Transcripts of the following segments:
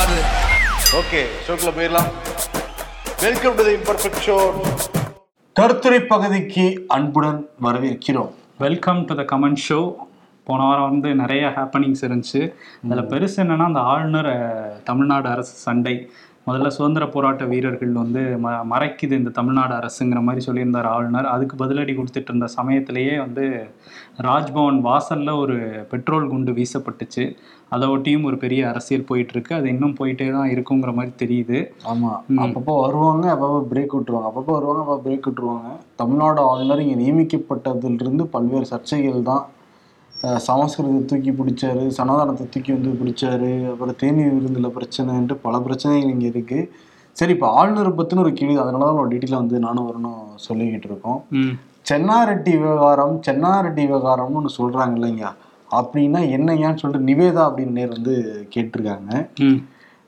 ஆடுது ஓகே ஷோக்கில் போயிடலாம். Welcome to the imperfect show கருத்துரை பகுதிக்கு அன்புடன் வரவேற்கிறோம். Welcome to the comment show போன வாரம் வந்து நிறைய ஹேப்பனிங்ஸ் இருந்துச்சு. அதில் பெருசு என்னன்னா அந்த ஆளுநர் தமிழ்நாடு அரசு சண்டை. முதல்ல சுதந்திர போராட்ட வீரர்கள் வந்து ம மறைக்குது இந்த தமிழ்நாடு அரசுங்கிற மாதிரி சொல்லியிருந்தார் ஆளுநர். அதுக்கு பதிலடி கொடுத்துட்டு இருந்த சமயத்திலேயே வந்து ராஜ்பவன் வாசல்ல ஒரு பெட்ரோல் குண்டு வீசப்பட்டுச்சு. அதை ஒட்டியும் ஒரு பெரிய அரசியல் போயிட்டு இருக்கு அது இன்னும் போயிட்டே தான் இருக்குங்கிற மாதிரி தெரியுது. ஆமா. அப்பப்போ வருவாங்க அப்பப்போ பிரேக் விட்டுருவாங்க. அப்பப்போ வருவாங்க அப்போ பிரேக் விட்டுருவாங்க. தமிழ்நாடு ஆளுநர் இங்கே நியமிக்கப்பட்டதிலிருந்து பல்வேறு சர்ச்சைகள் தான் சமஸ்கிருதத்தை தூக்கி பிடிச்சாரு சனாதனத்தை தூக்கி வந்து பிடிச்சாரு அப்புறம் தேநீர் விருந்தில் பிரச்சனைன்ட்டு பல பிரச்சனைகள் இங்கே இருக்கு. சரி இப்போ ஆளுநரை பற்றின ஒரு கேள்வி அதனால தான் ஒரு டீட்டெயிலாக வந்து நானும் வரணும் சொல்லிக்கிட்டு இருக்கோம். சென்னாரெட்டி விவகாரம் சென்னாரெட்டி விவகாரம்னு ஒன்று சொல்கிறாங்க இல்லைங்க. அப்படின்னா என்னையான்னு சொல்லிட்டு நிவேதா அப்படின்னு நேர் வந்து கேட்டிருக்காங்க.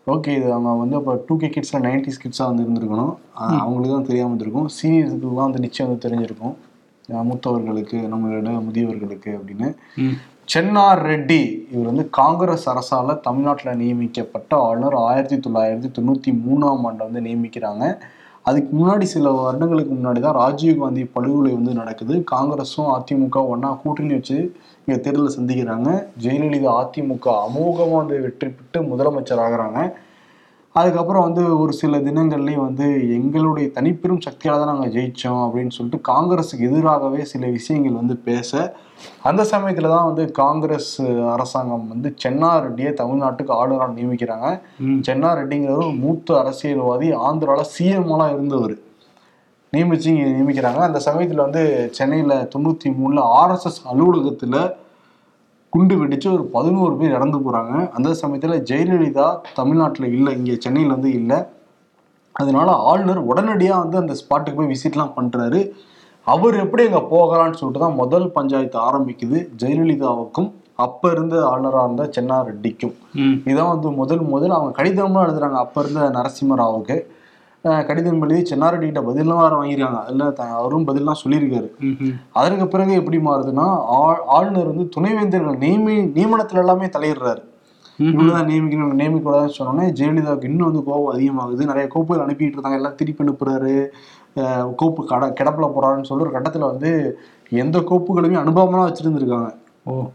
ஓகே இது அவங்க வந்து இப்போ டூ கே கிட்ஸில் நைன்டிஸ் கிட்ஸாக வந்து இருந்திருக்கணும். அவங்களுக்கு தான் தெரியாமல் இருந்திருக்கும். சீனியர்ஸுக்குலாம் வந்து நிச்சயம் வந்து தெரிஞ்சிருக்கும். மூத்தவர்களுக்கு நம்மளோட முதியவர்களுக்கு அப்படின்னு. சென்னார் ரெட்டி இவர் வந்து காங்கிரஸ் அரசால தமிழ்நாட்டில் நியமிக்கப்பட்ட ஆளுநர் ஆயிரத்தி தொள்ளாயிரத்தி தொண்ணூற்றி மூணாம் ஆண்டு வந்து நியமிக்கிறாங்க. அதுக்கு முன்னாடி சில வருடங்களுக்கு முன்னாடி தான் ராஜீவ்காந்தி படுகொலை வந்து நடக்குது. காங்கிரஸும் அதிமுக ஒன்றா கூட்டணி வச்சு இங்கே தேர்தலில் சந்திக்கிறாங்க. ஜெயலலிதா அதிமுக அமோகமாக வந்து வெற்றி பெற்று முதலமைச்சர் ஆகுறாங்க. அதுக்கப்புறம் வந்து ஒரு சில தினங்கள்லேயே வந்து எங்களுடைய தனிப்பெரும் சக்தியால் தான் நாங்கள் ஜெயித்தோம் அப்படின்னு சொல்லிட்டு காங்கிரஸுக்கு எதிராகவே சில விஷயங்கள் வந்து பேச அந்த சமயத்தில் தான் வந்து காங்கிரஸ் அரசாங்கம் வந்து சென்னார் ரெட்டியை தமிழ்நாட்டுக்கு ஆளுநராக நியமிக்கிறாங்க. ம். சென்னார் ரெட்டிங்கிறவர் மூத்த அரசியல்வாதி ஆந்திராவில் சிஎம்லாம் இருந்தவர். நியமிச்சு நியமிக்கிறாங்க. அந்த சமயத்தில் வந்து சென்னையில் தொண்ணூற்றி மூணில் ஆர்எஸ்எஸ் அலுவலகத்தில் குண்டு வெடிச்சு ஒரு பதினோரு பேர் இறந்து போகிறாங்க அந்த சமயத்தில் ஜெயலலிதா தமிழ்நாட்டில் இல்லை இங்கே சென்னையில் வந்து இல்லை. அதனால ஆளுநர் உடனடியாக வந்து அந்த ஸ்பாட்டுக்கு போய் விசிட்லாம் பண்ணுறாரு அவர் எப்படி அங்கே போகலான்னு சொல்லிட்டு தான் முதல் பஞ்சாயத்து ஆரம்பிக்குது. ஜெயலலிதாவுக்கும் அப்போ இருந்த ஆளுநராக இருந்த சென்னா ரெட்டிக்கும் இதான் வந்து முதல் முதல் அவங்க கடிதம்லாம் எழுதுறாங்க. அப்போ இருந்த நரசிம்மராவுக்கு. கடிதம் எழுதி சென்னாரெட்டிகிட்ட பதிலாம் வேறு வாங்கியிருக்காங்க. அதில் அவரும் பதிலாம் சொல்லியிருக்காரு. அதற்கு பிறகு எப்படி மாறுதுன்னா ஆளுநர் வந்து துணைவேந்தர்கள் நியமி நியமனத்துல எல்லாமே தலையிடுறாரு. இவ்வளவுதான் நியமிக்கணும் நியமிக்கூடாதுன்னு சொன்னோன்னே ஜெயலலிதாவுக்கு இன்னும் வந்து கோபம் அதிகமாகுது. நிறைய கோப்புகள் அனுப்பிட்டு இருந்தாங்க எல்லாம் திருப்பி அனுப்புறாரு. கோப்பு கட கிடப்புல போறாருன்னு சொல்லி ஒரு கட்டத்துல வந்து எந்த கோப்புகளுமே அனுபவமெல்லாம் வச்சிருந்துருக்காங்க.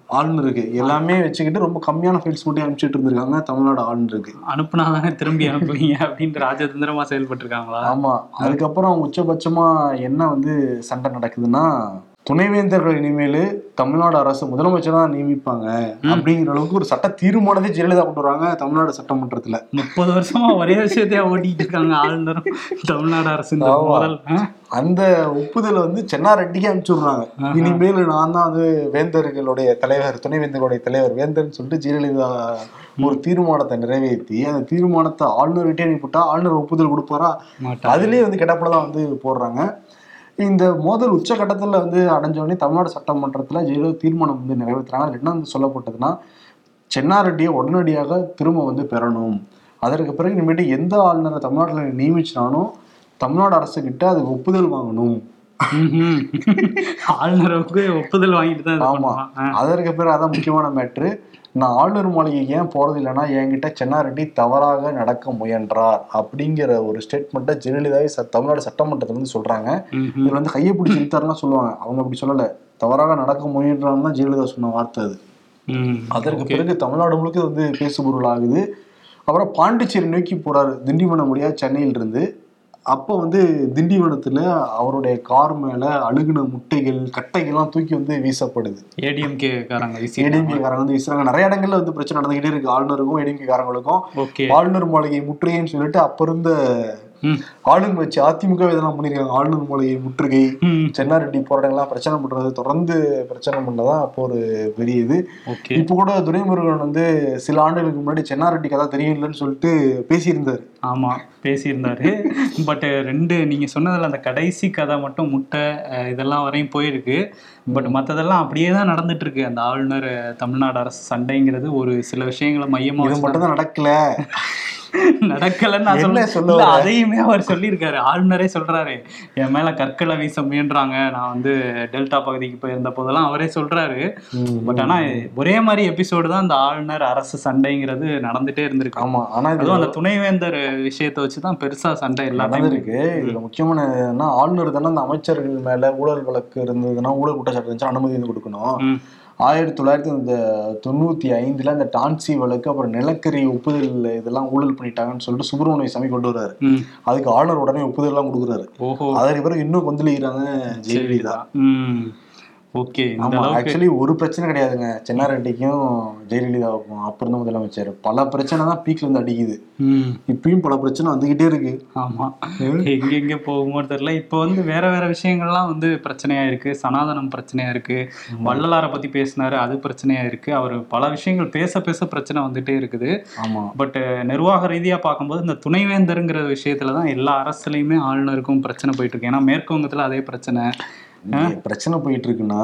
ஆளுநருக்கு எல்லாமே வச்சுக்கிட்டு ரொம்ப கம்மியான ஃபைல்ஸ் மட்டும் அனுப்பிச்சிட்டு இருந்திருக்காங்க. தமிழ்நாடு ஆளுநருக்கு அனுப்புனாதானே திரும்பி அனுப்புவீங்க அப்படின்ட்டு ராஜதந்திரமா செயல்பட்டிருக்காங்களா? ஆமா. அதுக்கப்புறம் உச்சபட்சமா என்ன வந்து சண்டை நடக்குதுன்னா துணைவேந்தர்கள் இனிமேல் தமிழ்நாடு அரசு முதலமைச்சர் தான் நியமிப்பாங்க அப்படிங்கிற அளவுக்கு ஒரு சட்ட தீர்மானத்தை ஜெயலலிதா கொண்டு வராங்க தமிழ்நாடு சட்டமன்றத்துல. முப்பது வருஷமா ஒரே விஷயத்தையே ஓட்டிட்டு இருக்காங்க ஆளுநரும் தமிழ்நாடு அரசு? அந்த ஒப்புதலை வந்து சென்னாரெட்டிக்கு அனுப்பிச்சு விடுறாங்க இனிமேல் நான் தான் வந்து வேந்தர்களுடைய தலைவர் துணைவேந்தர்களுடைய தலைவர் வேந்தர்னு சொல்லிட்டு ஜெயலலிதா ஒரு தீர்மானத்தை நிறைவேற்றி அந்த தீர்மானத்தை ஆளுநர்கிட்டே அனுப்பிவிட்டா ஆளுநர் ஒப்புதல் கொடுப்பாரா. அதுலயே வந்து கிடப்பில் தான் வந்து போடுறாங்க. இந்த மோதல் உச்சகட்டத்தில் வந்து அடைஞ்சவொடனே தமிழ்நாடு சட்டமன்றத்தில் ஏதோ தீர்மானம் வந்து நிறைவேற்றுறாங்க அதுல என்ன வந்து சொல்லப்பட்டதுன்னா சென்னாரெட்டியை உடனடியாக திரும்ப வந்து பெறணும். அதற்கு பிறகு இனிமேட்டு எந்த ஆளுநரை தமிழ்நாட்டில் நியமிச்சினாலும் தமிழ்நாடு அரசுக்கிட்ட அதுக்கு ஒப்புதல் வாங்கணும். ஆளுநருக்கு ஒப்புதல் வாங்கிட்டு தான் ஆமா. அதற்கு பிறகு அதான் முக்கியமான மேட்ரு நான் ஆளுநர் மாளிகைக்கு ஏன் போறது இல்லைன்னா என்கிட்ட சென்னாரெட்டி தவறாக நடக்க முயன்றார் அப்படிங்கிற ஒரு ஸ்டேட்மெண்ட்டை ஜெயலலிதாவே தமிழ்நாடு சட்டமன்றத்துல வந்து சொல்றாங்க. இதுல வந்து கையை பிடிச்சி இழுத்தாருலாம் சொல்லுவாங்க. அவங்க அப்படி சொல்லல. தவறாக நடக்க முயன்றான்னு தான் ஜெயலலிதா சொன்ன வார்த்தை அது. அதற்கு பிறகு தமிழ்நாடு முழுக்க வந்து பேசுபொருள் ஆகுது அப்புறம் பாண்டிச்சேரி நோக்கி போறாரு திண்டிவனம் முடியா சென்னையில இருந்து அப்போ வந்து திண்டிவனத்துல அவருடைய கார் மேல அழுகுன முட்டைகள் கட்டைகள்லாம் தூக்கி வந்து வீசப்படுது. ஏடிஎம்கே காரங்க ஏடிஎம்கே காரங்க வந்து வீசுறாங்க. நிறைய இடங்கள்ல வந்து பிரச்சனை நடந்துகிட்டே இருக்கு. ஆளுநருக்கும் ஏடிஎம்கே காரங்களுக்கும் ஆளுநர் மாளிகை முற்றுகைன்னு சொல்லிட்டு அப்ப இருந்த ஆளுங்க வச்சு அதிமுக இதெல்லாம் பண்ணிருக்காங்க. ஆளுநர் மாளிகை முற்றுகை. சென்னாரெட்டி போராட்டங்கள்லாம் பிரச்சனை பண்றது தொடர்ந்து பிரச்சனை பண்ணதான் அப்போ ஒரு பெரிய இது. ஓகே. இப்போ கூட துரைமுருகன் வந்து சில ஆண்டுகளுக்கு முன்னாடி சென்னாரெட்டி கதை தெரியலன்னு சொல்லிட்டு பேசியிருந்தாரு. ஆமா பேசியிருந்தாரு. பட் ரெண்டு நீங்க சொன்னதுல அந்த கடைசி கதை மட்டும் முட்டை இதெல்லாம் வரையும் போயிருக்கு. பட் மத்ததெல்லாம் அப்படியே தான் நடந்துட்டு இருக்கு அந்த ஆளுநர் தமிழ்நாடு அரசு சண்டைங்கிறது ஒரு சில விஷயங்களை மையமா இது வச்சு மட்டும் தான் நடக்கல. நடக்கலன்னு நான் சொல்ல? அதையுமே அவர் சொல்லியிருக்காரு. ஆளுநரே சொல்றாரு. என் மேல கற்களை வீச முயன்றாங்க. நான் வந்து டெல்டா பகுதிக்கு போயிருந்த போதெல்லாம் அவரே சொல்றாரு. பட் ஆனா ஒரே மாதிரி எபிசோடு தான் இந்த ஆளுநர் அரசு சண்டைங்கிறது நடந்துட்டே இருந்திருக்கு. ஆமா ஆனா இது அதுவும் அந்த துணைவேந்தர் விஷயத்தை வச்சுதான் பெருசா சண்டை எல்லாமே நடந்திருக்கு. இதுல முக்கியமான ஆளுநர் தானே அந்த அமைச்சர்கள் மேல ஊழல் வழக்கு இருந்ததுன்னா ஊழல் குற்றச்சாட்டு இருந்துச்சு அனுமதி வந்து கொடுக்கணும். ஆயிரத்தி தொள்ளாயிரத்தி இந்த தொண்ணூத்தி ஐந்துல இந்த டான்சி வழக்கு அப்புறம் நிலக்கரி ஒப்புதல் இதெல்லாம் ஊழல் பண்ணிட்டாங்கன்னு சொல்லிட்டு சுப்பிரமணிய சாமி கொண்டு வர்றாரு. அதுக்கு ஆளுநர் உடனே ஒப்புதல் எல்லாம் கொடுக்குறாரு அதற்கு பிறகு இன்னும் கொந்தளிக்கிறாங்க ஜெயலலிதா. ஓகே ஆக்சுவலி ஒரு பிரச்சனை கிடையாதுங்க. சென்னாரெட்டிக்கும் ஜெயலலிதாவுக்கும் அப்ப இருந்த முதலமைச்சர். பல பிரச்சனை தான் பீக்ல இருந்து அடிக்குது. இப்பயும் பல பிரச்சனை வந்துகிட்டே இருக்கு. ஆமா. எங்க எங்க போகுமோ தெரியல. இப்போ வந்து வேற வேற விஷயங்கள்லாம் வந்து பிரச்சனையா இருக்கு. சனாதனம் பிரச்சனையா இருக்கு. வள்ளலாரை பத்தி பேசினாரு. அது பிரச்சனையா இருக்கு. அவர் பல விஷயங்கள் பேச பேச பிரச்சனை வந்துட்டே இருக்குது. ஆமா. பட் நிர்வாக ரீதியா பார்க்கும்போது இந்த துணைவேந்தருங்கிற விஷயத்துல தான் எல்லா அரசுலயுமே ஆளுநருக்கும் பிரச்சனை போயிட்டு இருக்கு. ஏன்னா மேற்கு வங்கத்துல அதே பிரச்சனை. பிரச்சனை போயிட்டு இருக்குன்னா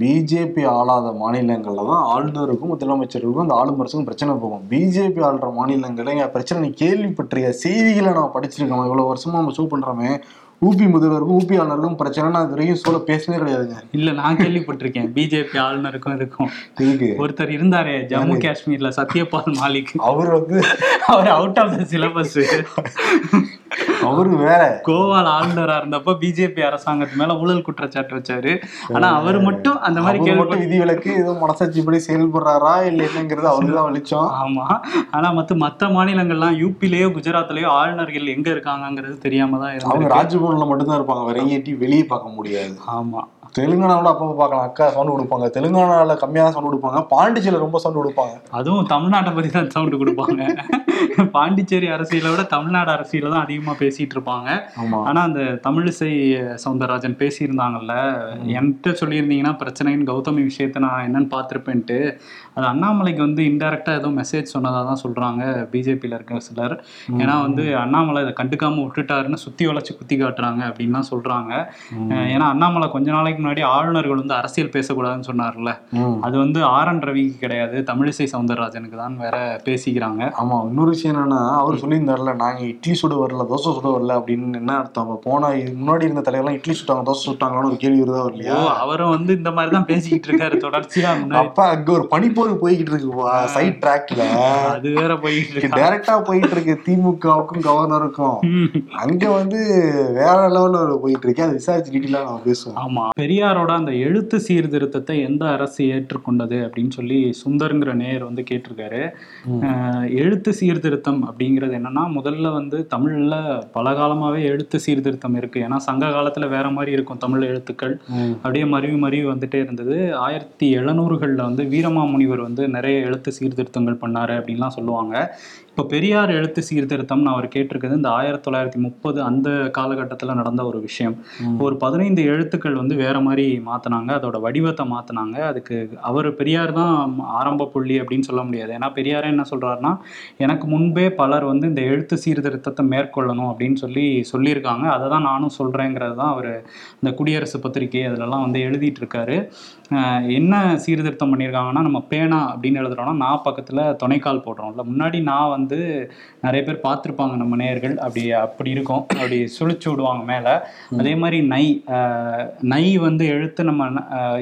பிஜேபி ஆளாத மாநிலங்கள்ல தான் ஆளுநருக்கும் முதலமைச்சருக்கும் அந்த ஆளும் அரசுக்கும் பிரச்சனை போகும். பிஜேபி ஆளுற மாநிலங்கள்ல இங்க பிரச்சனை கேள்விப்பட்டிருக்க. செய்திகளை நம்ம படிச்சிருக்கோம் இவ்வளவு வருஷமா நம்ம ஷோ பண்றோமே. ஊபி முதல்வருக்கும் ஊபி ஆளுநருக்கும் பிரச்சனை நான் இது வரைக்கும் சொல்ல பேசவே கிடையாதுங்க. இல்ல நான் கேள்விப்பட்டிருக்கேன். பிஜேபி ஆளுநருக்கும் இருக்கும் ஒருத்தர் இருந்தாரே ஜம்மு காஷ்மீர்ல சத்யபால் மாலிக். அவர் வந்து அவர் அவுட் ஆஃப் த சிலபஸ் அவரு வேற. கோவால ஆளுநரா இருந்தப்ப பிஜேபி அரசாங்கத்து மேல ஊழல் குற்றச்சாட்டு வச்சாரு. ஆனா அவர் மட்டும் அந்த மாதிரி கேள்வி விதிவிலக்கு ஏதோ மனசாட்சிப்படி செயல்படுறாரா இல்ல என்னங்கிறது அவருதான் வெளிச்சம். ஆமா. ஆனா மத்த மத்த மாநிலங்கள்லாம் யூபிலேயோ குஜராத்லயோ ஆளுநர்கள் எங்க இருக்காங்கங்கிறது தெரியாம தான் அவங்க ராஜ்பவன்ல மட்டும்தான் இருப்பாங்க. வேற எங்கேயும் வெளியே பார்க்க முடியாது. ஆமா. தெலுங்கானாவில் அப்பப்போ பார்க்கலாம். அக்கா சவுண்ட் கொடுப்பாங்க. தெலுங்கானால கம்மியாக சவுண்ட் கொடுப்பாங்க. பாண்டிச்சேரியில் ரொம்ப சவுண்ட் கொடுப்பாங்க. அதுவும் தமிழ்நாட்டை பத்தி தான் சவுண்ட் கொடுப்பாங்க. பாண்டிச்சேரி அரசியலை விட தமிழ்நாடு அரசியல தான் அதிகமா பேசிட்டு இருப்பாங்க. ஆமா. ஆனா அந்த தமிழிசை சவுந்தரராஜன் பேசியிருந்தாங்கல்ல என்கிட்ட சொல்லியிருந்தீங்கன்னா பிரச்சனைன்னு கௌதமி விஷயத்த நான் என்னன்னு பார்த்திருப்பேன்ட்டு அது அண்ணாமலைக்கு வந்து இன்டெரக்டா ஏதோ மெசேஜ் சொன்னதா தான் சொல்றாங்க பிஜேபியில இருக்க சிலர். ஏன்னா வந்து அண்ணாமலை இதை கண்டுக்காம விட்டுட்டாருன்னு சுத்தி வளைச்சு குத்தி காட்டுறாங்க அப்படின்லாம் சொல்றாங்க. அஹ் ஏன்னா அண்ணாமலை கொஞ்ச நாளைக்கு முன்னாடி ஆளுநர்கள் வந்து அரசியல் பேசக்கூடாதுன்னு சொன்னார்ல. அது வந்து ஆர் என் ரவிக்கு கிடையாது தமிழிசை சவுந்தரராஜனுக்கு தான் வேற பேசிக்கிறாங்க. ஆமா இன்னொரு விஷயம் என்னன்னா அவர் சொல்லியிருந்தாருல நாங்க இட்லி சுட வரல தோசை சுட வரல அப்படின்னு என்ன அர்த்தம்? அப்ப போனா முன்னாடி இருந்த தலைவர்லாம் இட்லி சுட்டாங்க தோசை சுட்டாங்களான்னு ஒரு கேள்வி வருதா வரலையா? அவரும் வந்து இந்த மாதிரி தான் பேசிக்கிட்டு இருக்காரு தொடர்ச்சியா அப்ப அங்க ஒரு பனிப்போர் போய்கிட்டு இருக்கு சைட் ட்ராக்ல அது வேற போயிட்டு இருக்கு. டைரக்டா போயிட்டு இருக்கு திமுகவுக்கும் கவர்னருக்கும். அங்க வந்து வேற லெவல்ல போயிட்டு இருக்கு அதை விசாரிச்சு டீட்டெயிலா நம்ம பேசுவோம். ஆமா பெரியாரோட அந்த எழுத்து சீர்திருத்தத்தை எந்த அரசு ஏற்றுக்கொண்டது அப்படின்னு சொல்லி சுந்தருங்கிற நேயர் வந்து கேட்டிருக்காரு. எழுத்து சீர்திருத்தம் அப்படிங்கிறது என்னன்னா முதல்ல வந்து தமிழ்ல பல காலமாவே எழுத்து சீர்திருத்தம் இருக்கு. ஏன்னா சங்க காலத்துல வேற மாதிரி இருக்கும் தமிழ் எழுத்துக்கள். அப்படியே மருவி மருவி வந்துட்டே இருந்தது. ஆயிரத்தி எழுநூறுகளில் வந்து வீரமாமுனிவர் வந்து நிறைய எழுத்து சீர்திருத்தங்கள் பண்ணாரு அப்படின்லாம் சொல்லுவாங்க. இப்போ பெரியார் எழுத்து சீர்திருத்தம்னு அவர் கேட்டிருக்கிறது இந்த ஆயிரத்தி தொள்ளாயிரத்தி முப்பது அந்த காலகட்டத்தில் நடந்த ஒரு விஷயம். ஒரு பதினைந்து எழுத்துக்கள் வந்து வேற மாதிரி மாற்றினாங்க அதோட வடிவத்தை மாற்றினாங்க அதுக்கு அவர் பெரியார் தான் ஆரம்ப புள்ளி அப்படின்னு சொல்ல முடியாது. ஏன்னா பெரியாரே என்ன சொல்றாருன்னா எனக்கு முன்பே பலர் வந்து இந்த எழுத்து சீர்திருத்தத்தை மேற்கொள்ளணும் அப்படின்னு சொல்லி சொல்லியிருக்காங்க. அதை தான் நானும் சொல்கிறேங்கிறது தான் அவர் இந்த குடியரசு பத்திரிகை அதிலெல்லாம் வந்து எழுதிட்டு இருக்காரு. என்ன சீர்திருத்தம் பண்ணியிருக்காங்கன்னா நம்ம பேனா அப்படின்னு எழுதுறோம்னா நான் பக்கத்தில் துணைக்கால் போடுறோம்ல. முன்னாடி நான் வந்து நிறைய பேர் பார்த்துருப்பாங்க நம்ம நேயர்கள். அப்படி அப்படி இருக்கும். அப்படி சுழிச்சு விடுவாங்க மேலே. அதே மாதிரி நை நை வந்து எழுத்து நம்ம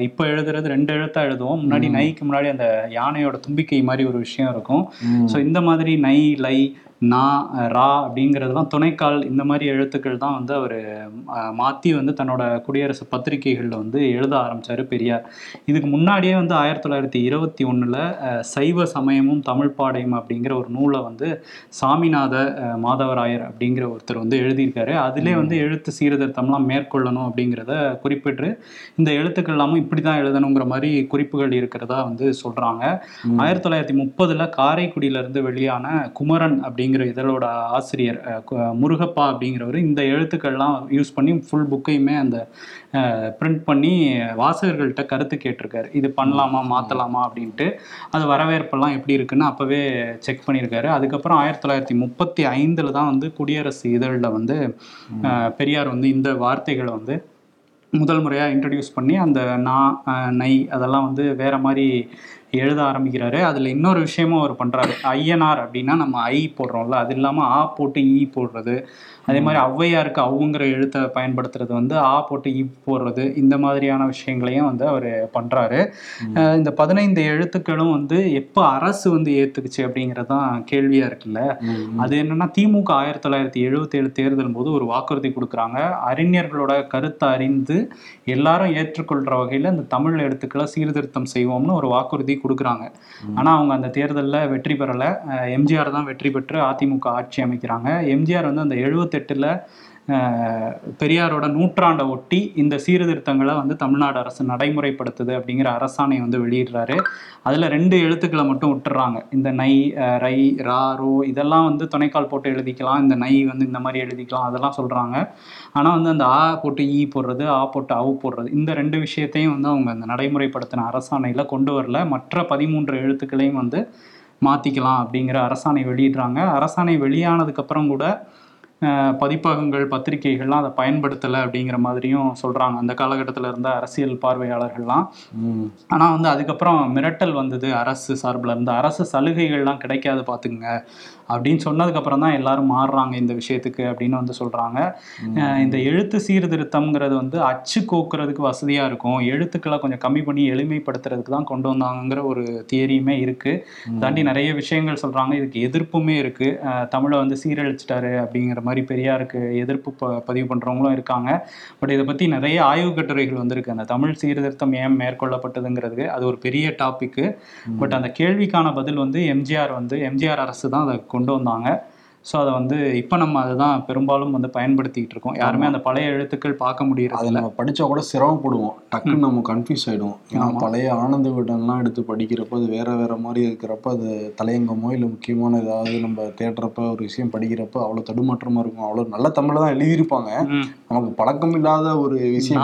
இப்போ எழுதுறது ரெண்டு எழுத்தா எழுதுவோம். முன்னாடி நைக்கு முன்னாடி அந்த யானையோட தும்பிக்கை மாதிரி ஒரு விஷயம் இருக்கும். ஸோ இந்த மாதிரி நை லை நா ரா அப்படிங்கிறதுலாம் துணைக்கால் இந்த மாதிரி எழுத்துக்கள் தான் வந்து அவர் மாற்றி வந்து தன்னோட குடியரசு பத்திரிகைகளில் வந்து எழுத ஆரம்பிச்சாரு பெரியார். இதுக்கு முன்னாடியே வந்து ஆயிரத்தி தொள்ளாயிரத்தி இருபத்தி ஒன்றில் சைவ சமயமும் தமிழ் பாடையும் அப்படிங்கிற ஒரு நூலை வந்து சாமிநாத மாதவராயர் அப்படிங்கிற ஒருத்தர் வந்து எழுதியிருக்காரு. அதிலே வந்து எழுத்து சீர்திருத்தம்லாம் மேற்கொள்ளணும் அப்படிங்கிறத குறிப்பிட்டு இந்த எழுத்துக்கள் எல்லாமும் இப்படி தான் எழுதணுங்கிற மாதிரி குறிப்புகள் இருக்கிறதா வந்து சொல்கிறாங்க ஆயிரத்தி தொள்ளாயிரத்தி முப்பதுல காரைக்குடியில இருந்து வெளியான குமரன் அப்படிங்கிற இதழோட ஆசிரியர் முருகப்பா அப்படிங்கிறவர் இந்த எழுத்துக்கள்லாம் யூஸ் பண்ணி ஃபுல் புக்கையுமே அந்த பிரிண்ட் பண்ணி வாசகர்கள்ட்ட கருத்து கேட்டிருக்காரு. இது பண்ணலாமா மாத்தலாமா அப்படின்ட்டு அது வரவேற்பெல்லாம் எப்படி இருக்குன்னு அப்பவே செக் பண்ணியிருக்காரு. அதுக்கப்புறம் ஆயிரத்தி தொள்ளாயிரத்தி முப்பத்தி ஐந்துல தான் வந்து குடியரசு இதழில் வந்து பெரியார் வந்து இந்த வார்த்தைகளை வந்து முதல் முறையாக இன்ட்ரடியூஸ் பண்ணி அந்த நா நை அதெல்லாம் வந்து வேற மாதிரி எழுத ஆரம்பிக்கிறாரு. அதுல இன்னொரு விஷயமும் அவர் பண்றாரு. ஐயனார் அப்படின்னா நம்ம ஐ போடுறோம்ல அது இல்லாம ஆ போட்டு ஈ போடுறது. அதே மாதிரி ஔவையாருக்கு அவுங்கிற எழுத்தை பயன்படுத்துறது வந்து ஆ போட்டு ஈ போடுறது இந்த மாதிரியான விஷயங்களையும் வந்து அவர் பண்றாரு. அஹ் இந்த பதினைந்து எழுத்துக்களும் வந்து எப்போ அரசு வந்து ஏத்துக்குச்சு அப்படிங்கிறது தான் கேள்வியா இருக்குல்ல. அது என்னன்னா திமுக ஆயிரத்தி தொள்ளாயிரத்தி எழுபத்தி ஏழு தேர்தல் போது ஒரு வாக்குறுதி கொடுக்குறாங்க. அறிஞர்களோட கருத்தை அறிந்து எல்லாரும் ஏற்றுக்கொள்ற வகையில இந்த தமிழ் எழுத்துக்களை சீர்திருத்தம் செய்வோம்னு ஒரு வாக்குறுதி கொடுக்குறாங்க. ஆனா அவங்க அந்த தேர்தல்ல வெற்றி பெறல. எம்ஜிஆர் தான் வெற்றி பெற்று அதிமுக ஆட்சி அமைக்கிறாங்க. எம்ஜிஆர் வந்து அந்த எழுபத்தெட்டுல பெரியாரோட நூற்றாண்டை ஒட்டி இந்த சீர்திருத்தங்களை வந்து தமிழ்நாடு அரசு நடைமுறைப்படுத்துது அப்படிங்கிற அரசாணை வந்து வெளியிடுறாரு. அதில் ரெண்டு எழுத்துக்களை மட்டும் விட்டுறாங்க. இந்த நை ரை ரா ரோ இதெல்லாம் வந்து துணைக்கால் போட்டு எழுதிக்கலாம். இந்த நை வந்து இந்த மாதிரி எழுதிக்கலாம். அதெல்லாம் சொல்கிறாங்க ஆனால் வந்து அந்த ஆ போட்டு ஈ போடுறது ஆ போட்டு அவு போடுறது இந்த ரெண்டு விஷயத்தையும் வந்து அவங்க அந்த நடைமுறைப்படுத்தின அரசாணையில் கொண்டு வரல. மற்ற பதிமூன்று எழுத்துக்களையும் வந்து மாற்றிக்கலாம் அப்படிங்கிற அரசாணை வெளியிடுறாங்க. அரசாணை வெளியானதுக்கப்புறம் கூட பதிப்பகங்கள் பத்திரிகைகள்லாம் அதை பயன்படுத்தலை அப்படிங்கிற மாதிரியும் சொல்றாங்க. அந்த காலகட்டத்தில் இருந்த அரசியல் பார்வையாளர்கள்லாம். ம். ஆனா வந்து அதுக்கப்புறம் மிரட்டல் வந்தது அரசு சார்பில். இருந்து அரசு சலுகைகள்லாம் கிடைக்காது பார்த்துக்குங்க. அப்படின்னு சொன்னதுக்கு அப்புறம் தான் எல்லாரும் மாறுறாங்க இந்த விஷயத்துக்கு அப்படின்னு வந்து சொல்றாங்க. அஹ் இந்த எழுத்து சீர்திருத்தம்ங்கிறது வந்து அச்சு கோக்குறதுக்கு வசதியா இருக்கும். எழுத்துக்களை கொஞ்சம் கம்மி பண்ணி எளிமைப்படுத்துறதுக்கு தான் கொண்டு வந்தாங்கிற ஒரு தியரியுமே இருக்கு. தாண்டி நிறைய விஷயங்கள் சொல்றாங்க. இதுக்கு எதிர்ப்புமே இருக்கு. அஹ் தமிழை வந்து சீரழிச்சிட்டாரு அப்படிங்கிற மாதிரி பெரியாருக்கு எதிர்ப்பு ப- பதிவு பண்றவங்களும் இருக்காங்க. பட் இதை பத்தி நிறைய ஆய்வு கட்டுரைகள் வந்திருக்கு. அந்த தமிழ் சீர்திருத்தம் ஏன் மேற்கொள்ளப்பட்டதுங்கிறது அது ஒரு பெரிய டாபிக் பட் அந்த கேள்விக்கான பதில் வந்து எம்ஜிஆர் வந்து எம்ஜிஆர் அரசு தான் அதை கொண்டு வந்தாங்க. ஸோ அதை வந்து இப்போ நம்ம அதுதான் பெரும்பாலும் வந்து பயன்படுத்திக்கிட்டு இருக்கோம். யாருமே அந்த பழைய எழுத்துக்கள் பார்க்க முடியறது அதை நம்ம படிச்சா கூட சிரமப்படுவோம் டக்குன்னு நம்ம கன்ஃபியூஸ் ஆயிடும் ஏன்னா. பழைய ஆனந்த விடன்லாம் எடுத்து படிக்கிறப்ப அது வேற வேற மாதிரி இருக்கிறப்ப அது தலையங்கமோ இல்லை முக்கியமான ஏதாவது நம்ம தேடுறப்ப ஒரு விஷயம் படிக்கிறப்ப அவ்வளோ தடுமாற்றமா இருக்கும். அவ்வளோ நல்ல தமிழ்ல தான் எழுதியிருப்பாங்க. நமக்கு பழக்கம் இல்லாத ஒரு விஷயம்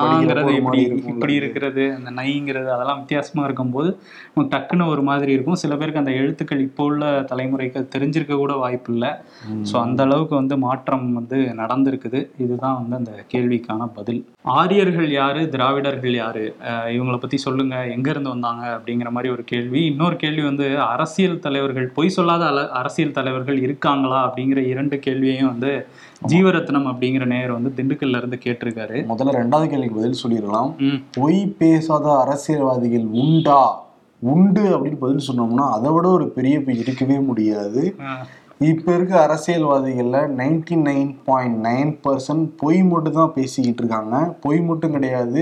இருக்கும் இப்படி இருக்கிறது அந்த நைங்கிறது அதெல்லாம் வித்தியாசமா இருக்கும்போது நமக்கு டக்குன்னு ஒரு மாதிரி இருக்கும். சில பேருக்கு அந்த எழுத்துக்கள் இப்போ உள்ள தலைமுறைக்கு தெரிஞ்சிருக்க கூட வாய்ப்பு இல்லை. ஸோ அந்த அளவுக்கு வந்து மாற்றம் வந்து நடந்திருக்குது. இதுதான் வந்து அந்த கேள்விக்கான பதில். ஆரியர்கள் யாரு? திராவிடர்கள் யாரு? இவங்கள பத்தி சொல்லுங்க. எங்க இருந்து வந்தாங்க? அப்படிங்கிற மாதிரி ஒரு கேள்வி. இன்னொரு கேள்வி வந்து அரசியல் தலைவர்கள் பொய் சொல்லாத அரசியல் தலைவர்கள் இருக்காங்களா? அப்படிங்கிற இரண்டு கேள்வியையும் வந்து ஜீவரத்னம் அப்படிங்கிற நேயர் வந்து திண்டுக்கல்ல இருந்து கேட்டிருக்காரு. முதல்ல ரெண்டாவது கேள்விக்கு பதில் சொல்லிடலாம். பொய் பேசாத அரசியல்வாதிகள் உண்டா? உண்டு அப்படின்னு பதில் சொன்னோம்னா அதை விட ஒரு பெரிய பொய் இருக்கவே முடியாது. இப்ப இருக்க அரசியல்வாதிகள்ல ninety nine point nine percent பொய் மட்டும் தான் பேசிக்கிட்டு இருக்காங்க. பொய் மட்டும் கிடையாது.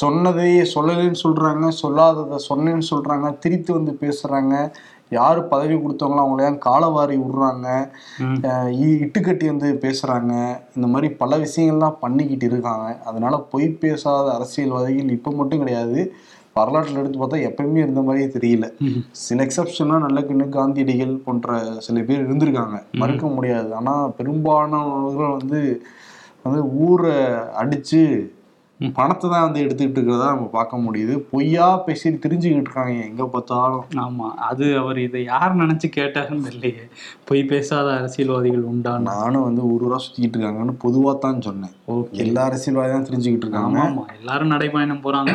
சொன்னதையே சொல்லலைன்னு சொல்றாங்க. சொல்லாததை சொன்னேன்னு சொல்றாங்க. திருப்பி வந்து பேசுறாங்க. யார் பதவி கொடுத்தவங்களோ அவங்களையும் காலவாரி விடுறாங்க? இட்டுக்கட்டி வந்து பேசுறாங்க. இந்த மாதிரி பல விஷயங்கள்லாம் பண்ணிக்கிட்டு இருக்காங்க. அதனால பொய் பேசாத அரசியல்வாதிகள் இப்போ மட்டும் கிடையாது. வரலாற்றில் எடுத்து பார்த்தா எப்பயுமே இருந்த மாதிரியே தெரியல. சில எக்ஸப்ஷனா நல்ல கிண்ணு காந்தியடிகள் போன்ற சில பேர் இருந்திருக்காங்க. மறுக்க முடியாது. ஆனா பெரும்பாலானவர்கள் வந்து வந்து ஊரை அடிச்சு ம். பணத்தை தான் வந்து எடுத்துக்கிட்டு இருக்கிறதா நம்ம பார்க்க முடியுது. பொய்யா பேசி தெரிஞ்சுக்கிட்டு இருக்காங்க. எங்க பார்த்தாலும். ஆமா. அது அவர் இதை யார் நினைச்சு கேட்டாருன்னு தெரியலையே. பொய் பேசாத அரசியல்வாதிகள் உண்டான்னு நானும் வந்து ஒரு ஊரா சுத்திக்கிட்டு இருக்காங்கன்னு பொதுவா தான் சொன்னேன். ஓகே. எல்லா அரசியல்வாதியும் தான் தெரிஞ்சுக்கிட்டு இருக்காங்க. ஆமா எல்லாரும் நடைபயணம் போறாங்க.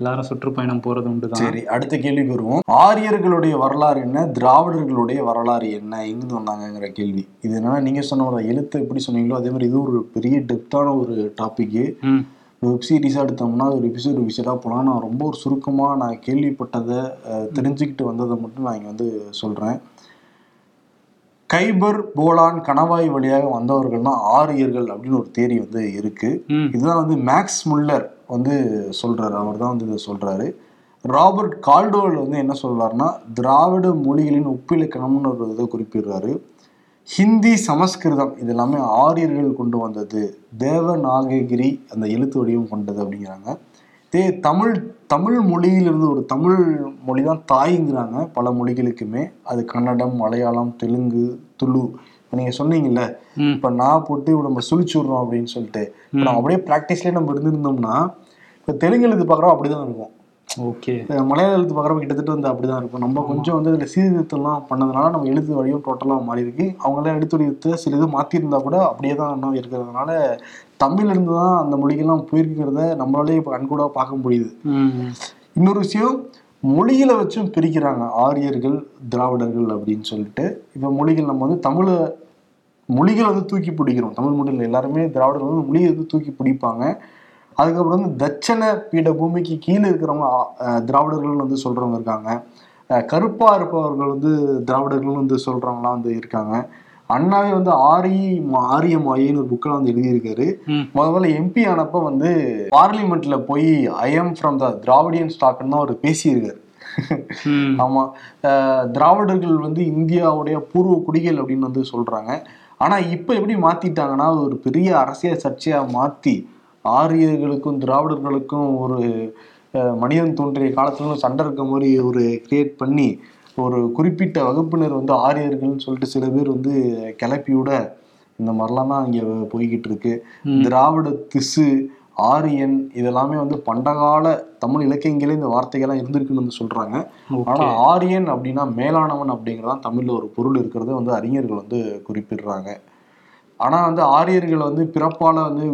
எல்லாரும் சுற்றுப்பயணம் போறது உண்டுதான். சரி அடுத்த கேள்விக்கு வருவோம். ஆரியர்களுடைய வரலாறு என்ன? திராவிடர்களுடைய வரலாறு என்ன? எங்கிருந்து வந்தாங்கங்கிற கேள்வி. இது என்னன்னா நீங்க சொன்ன எழுத்து எப்படி சொன்னீங்களோ அதே மாதிரி இது ஒரு பெரிய டெப்தான ஒரு டாபிக் வெப் சீரிஸாக எடுத்தோம்னா ஒரு எபிசோடு எபிசோடாக போகலாம் நான் ரொம்ப ஒரு சுருக்கமாக நான் கேள்விப்பட்டதை தெரிஞ்சுக்கிட்டு வந்ததை மட்டும் நான் இங்கே வந்து சொல்கிறேன் கைபர் போலான் கணவாய் வழியாக வந்தவர்கள் தான் ஆரியர்கள் அப்படின்னு ஒரு தேரி வந்து இருக்கு. ம். இதுதான் வந்து மேக்ஸ் முல்லர் வந்து சொல்கிறாரு அவர் தான் வந்து இதை சொல்கிறாரு ராபர்ட் கால்டோல் வந்து என்ன சொல்கிறாருன்னா திராவிட மொழிகளின் ஒப்பிலக்கணம்னு ஒரு இதை குறிப்பிடுறாரு. ஹிந்தி சமஸ்கிருதம் இது எல்லாமே ஆரியர்கள் கொண்டு வந்தது. தேவநாககிரி அந்த எழுத்து வடிவம் கொண்டது அப்படிங்கிறாங்க. இதே தமிழ் தமிழ் மொழியிலிருந்து ஒரு தமிழ் மொழி தான் தாய்ங்கிறாங்க பல மொழிகளுக்குமே. அது கன்னடம் மலையாளம் தெலுங்கு துளு நீங்கள் சொன்னீங்கல்ல இப்போ நான் போட்டு நம்ம சுழிச்சுடுறோம் அப்படின்னு சொல்லிட்டு நம்ம அப்படியே ப்ராக்டிஸ்லேயே நம்ம இருந்திருந்தோம்னா இப்போ தெலுங்கு எழுத்து பார்க்குறோம் அப்படிதான் இருக்கும் ஓகே. மலையாள எழுத்து பார்க்குறப்ப கிட்டத்தட்ட வந்து அப்படிதான் இருக்கும் நம்ம கொஞ்சம் வந்து அதில் சீர்திருத்தம்லாம் பண்ணதுனால நம்ம எழுத்து வடிவம் டோட்டலாக மாறி இருக்கு. அவங்களாம் எழுத்து வடிவத்தை சில இது மாற்றிருந்தா கூட அப்படியே தான் இன்னும் இருக்கிறதுனால தமிழ்ல இருந்து தான் அந்த மொழிகள்லாம் போயிருக்கிறத நம்மளாலே இப்போ கண்கூடாக பார்க்க முடியுது. இன்னொரு விஷயம் மொழியில வச்சும் பிரிக்கிறாங்க ஆரியர்கள் திராவிடர்கள் அப்படின்னு சொல்லிட்டு. இப்போ மொழிகள் நம்ம வந்து தமிழை மொழிகள் வந்து தூக்கி பிடிக்கிறோம். தமிழ் மொழியில் எல்லாருமே திராவிடர்கள் வந்து மொழியை வந்து தூக்கி பிடிப்பாங்க. அதுக்கப்புறம் வந்து தட்சண பீட பூமிக்கு கீழே இருக்கிறவங்க திராவிடர்கள் வந்து சொல்றவங்க இருக்காங்க. கருப்பாக கருப்பா இருப்பவர்கள் வந்து திராவிடர்கள் வந்து சொல்றவங்களாம் வந்து இருக்காங்க. அண்ணாவே வந்து ஆரி ஆரிய மாயின்னு ஒரு புக்கில் வந்து எழுதியிருக்காரு. முதல்ல எம்பி ஆனப்ப வந்து பார்லிமெண்ட்ல போய் I am from the Dravidian ஸ்டாக்னு தான் அவர் பேசியிருக்காரு. ஆமா திராவிடர்கள் வந்து இந்தியாவுடைய பூர்வ குடிகள் அப்படின்னு வந்து சொல்றாங்க ஆனா இப்ப எப்படி மாத்திட்டாங்கன்னா ஒரு பெரிய அரசியல் சர்ச்சையா மாத்தி ஆரியர்களுக்கும் திராவிடர்களுக்கும் ஒரு மனிதன் தோன்றிய காலத்துல சண்டை இருக்க மாதிரி ஒரு கிரியேட் பண்ணி ஒரு குறிப்பிட்ட வகுப்பினர் வந்து ஆரியர்கள்னு சொல்லிட்டு சில பேர் வந்து கிளப்பி விட இந்த மாதிரிலாம் தான் இங்க போய்கிட்டு இருக்கு. திராவிட திசு ஆரியன் இதெல்லாமே வந்து பண்டகால தமிழ் இலக்கியங்களே இந்த வார்த்தைகள்லாம் இருந்திருக்குன்னு வந்து சொல்றாங்க. ஆனா ஆரியன் அப்படின்னா மேலானவன் அப்படிங்கறதான் தமிழ்ல ஒரு பொருள் இருக்கிறத வந்து அறிஞர்கள் வந்து குறிப்பிடுறாங்க. ஆனா வந்து ஆரியர்கள் வந்து பிறப்பால வந்து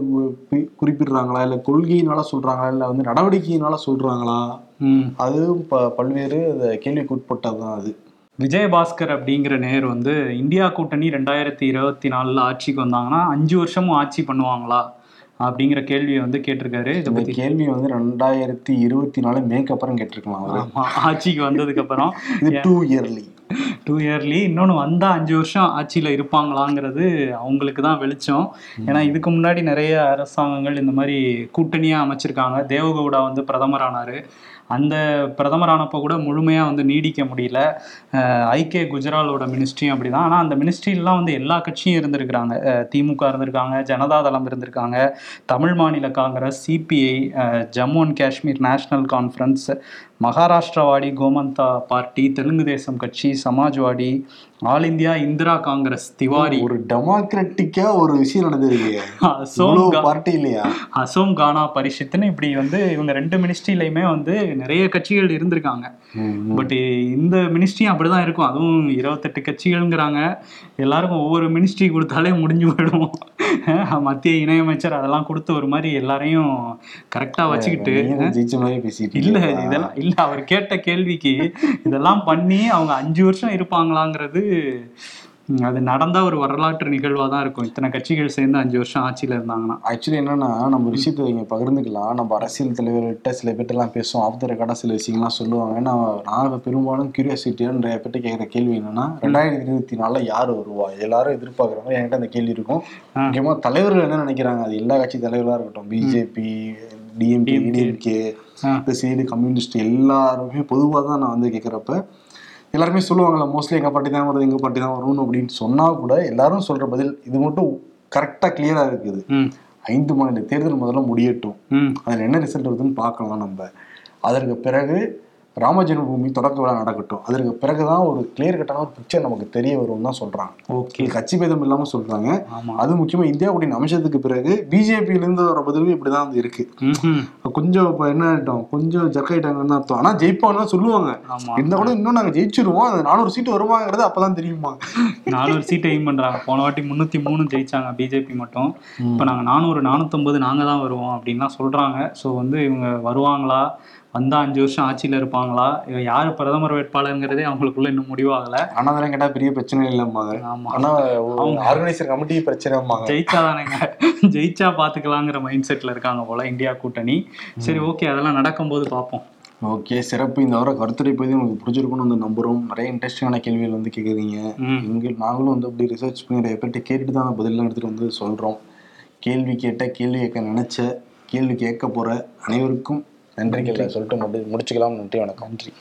குறிப்பிடுறாங்களா? இல்ல கொள்கையினால சொல்றாங்களா? இல்ல வந்து நடவடிக்கையினால சொல்றாங்களா? ம். அதுவும் ப- பல்வேறு அந்த கேள்விக்கு உட்பட்டதுதான் அது. விஜயபாஸ்கர் அப்படிங்கிற நேர் வந்து இந்தியா கூட்டணி ரெண்டாயிரத்தி இருபத்தி நாலுல ஆட்சிக்கு வந்தாங்கன்னா அஞ்சு வருஷமும் ஆட்சி பண்ணுவாங்களா? அப்படிங்கிற கேள்வியை வந்து கேட்டிருக்காரு. இதை இந்த பத்தி கேள்வி வந்து ரெண்டாயிரத்தி இருபத்தி நாலு மேக்கு அப்புறம் கேட்டிருக்கலாம் ஆட்சிக்கு வந்ததுக்கு அப்புறம். டூ இயர்லி டூ இயர்லி இன்னொன்று வந்தா அஞ்சு வருஷம் ஆட்சியில இருப்பாங்களாங்கிறது அவங்களுக்கு தான் வெளிச்சம். ஏன்னா இதுக்கு முன்னாடி நிறைய அரசாங்கங்கள் இந்த மாதிரி கூட்டணியா அமைச்சிருக்காங்க. தேவகவுடா வந்து பிரதமர் ஆனாரு அந்த பிரதமரானப்போ கூட முழுமையா வந்து நீடிக்க முடியல. அஹ் ஐகே குஜராலோட மினிஸ்ட்ரியும் அப்படிதான். ஆனா அந்த மினிஸ்ட்ரிலாம் வந்து எல்லா கட்சியும் இருந்திருக்கிறாங்க. திமுக இருந்திருக்காங்க ஜனதாதளம் இருந்திருக்காங்க Tamil Maanila Congress CPI Jammu and Kashmir National Conference Maharashtrawadi Gomantak Party Telugu Desam கட்சி Samajwadi All India Indira Congress Tiwari. ஒரு டெமோக்ராட்டிக்கா ஒரு விஷயம் நடந்திருக்கு. அசோம் பார்ட்டி இல்லையா? அசோம் கானா பரிஷத்துன்னு இப்படி வந்து இவங்க ரெண்டு மினிஸ்ட்ரிலையுமே வந்து நிறைய கட்சிகள் இருந்திருக்காங்க. பட் இந்த மினிஸ்ட்ரியும் அப்படிதான் இருக்கும். அதுவும் இருபத்தெட்டு கட்சிகள்ங்கிறாங்க. எல்லாருக்கும் ஒவ்வொரு மினிஸ்ட்ரி கொடுத்தாலே முடிஞ்சு போயிடும். மத்திய இணையமைச்சர் அதெல்லாம் கொடுத்து ஒரு மாதிரி எல்லாரையும் கரெக்டா வச்சுக்கிட்டு இல்ல? இதெல்லாம் இல்ல அவர் கேட்ட கேள்விக்கு இதெல்லாம் பண்ணி அவங்க அஞ்சு வருஷம் இருப்பாங்களாங்கிறது அது நடந்தா ஒரு வரலாற்று நிகழ்வா தான் இருக்கும். இத்தனை கட்சிகள் சேர்ந்து அஞ்சு வருஷம் ஆட்சியில இருந்தாங்கன்னா. ஆக்சுவலி என்னன்னா நம்ம விஷயத்தை இங்க பகிர்ந்துக்கலாம். நம்ம அரசியல் தலைவர்கிட்ட சில பேர்ட்ட எல்லாம் பேசுவோம். ஆஃப் ரெக்கார்டா சில விஷயங்கள்லாம் சொல்லுவாங்க. நான் நான் பெரும்பாலும் கியூரியாசிட்டியா நிறைய பேர்ட்ட கேட்குற கேள்வி என்னன்னா ரெண்டாயிரத்தி இருபத்தி நாலுல யார் வருவா? எல்லாரும் எதிர்பார்க்குறாங்க என்கிட்ட அந்த கேள்வி இருக்கும். முக்கியமா தலைவர்கள் என்ன நினைக்கிறாங்க? அது எல்லா கட்சி தலைவர்களா இருக்கட்டும். BJP DMK. DMK side communist எல்லாருமே பொதுவாக தான் நான் வந்து கேட்குறப்ப எல்லாருமே சொல்லுவாங்கல்ல மோஸ்ட்லி எங்கள் பாட்டி தான் வருது எங்கள் பாட்டி தான் வரும்னு அப்படின்னு சொன்னால் கூட எல்லாரும் சொல்கிற பதில் இது மட்டும் கரெக்டாக கிளியராக இருக்குது. ஐந்து மாநில தேர்தல் முதல்ல முடியட்டும். அதில் என்ன ரிசல்ட் வருதுன்னு பார்க்கலாம் நம்ம. அதற்கு பிறகு ராம ஜென்மபூமி தொடக்க விழா நடக்கட்டும். அதற்கு பிறகுதான் ஒரு கிளியர் கட்டான ஒரு பிக்சர் நமக்கு தெரிய வரும்னு தான் சொல்றாங்க. ஓகே. கட்சி பேதம் இல்லாம சொல்றாங்க. ஆமா. அது முக்கியமா இந்தியா கூட்டணி அமைச்சதுக்கு பிறகு பிஜேபியில இருந்து வர பதிலும் இப்படிதான் வந்து இருக்கு. கொஞ்சம் இப்ப என்ன ஆயிட்டோம்? கொஞ்சம் ஜக்காயிட்டாங்கன்னு அர்த்தம். ஆனா ஜெயிப்பான்னு சொல்லுவாங்க. ஆமா. இருந்தா கூட இன்னும் நாங்க ஜெயிச்சிருவோம். அந்த நானூறு சீட்டு வருவாங்கிறது அப்பதான் தெரியுமா? நானூறு சீட் எய்ம் பண்றாங்க. போன வாட்டி முன்னூத்தி மூணு ஜெயிச்சாங்க பிஜேபி மட்டும். இப்போ நாங்க நானூறு நானூத்தொன்பது நாங்க தான் வருவோம் அப்படின்லாம் சொல்றாங்க. ஸோ வந்து இவங்க வருவாங்களா? வந்தா அஞ்சு வருஷம் ஆட்சியில இருப்பாங்களா? யாரு பிரதமர் வேட்பாளருங்கிறதே அவங்களுக்குள்ள இன்னும் முடிவாகல. ஆனா அதெல்லாம் கேட்டா பெரிய பிரச்சனை இல்லம்மாங்க ஆமா. ஆனா அவங்க- ஆர்கனைசர் கமிட்டி பிரச்சனைம்பாங்க. ஜெயிச்சாதானேங்க ஜெயிச்சா பாத்துக்கலாங்கிற மைண்ட் செட்ல இருக்காங்க போல இந்தியா கூட்டணி. சரி ஓகே அதெல்லாம் நடக்கும்போது பார்ப்போம் ஓகே சிறப்பு. இந்த வாரம் கருத்துரை பத்தி உங்களுக்கு பிடிச்சிருக்கும்னு வந்து நம்புறோம். நிறைய இன்ட்ரெஸ்டிங்கான கேள்விகள் வந்து கேட்குறீங்க எங்க நாங்களும் வந்து அப்படி ரிசர்ச் பண்ணி நிறைய பேர்கிட்ட கேட்டுட்டு தான் பதிலாம் எடுத்துட்டு வந்து சொல்றோம். கேள்வி கேட்ட கேள்வி கேட்க நினைச்ச கேள்வி கேட்க போற அனைவருக்கும் நன்றிகளை. சொல்லிட்டு முடி முடிச்சுக்கலாம் நன்றி வணக்கம். நன்றி.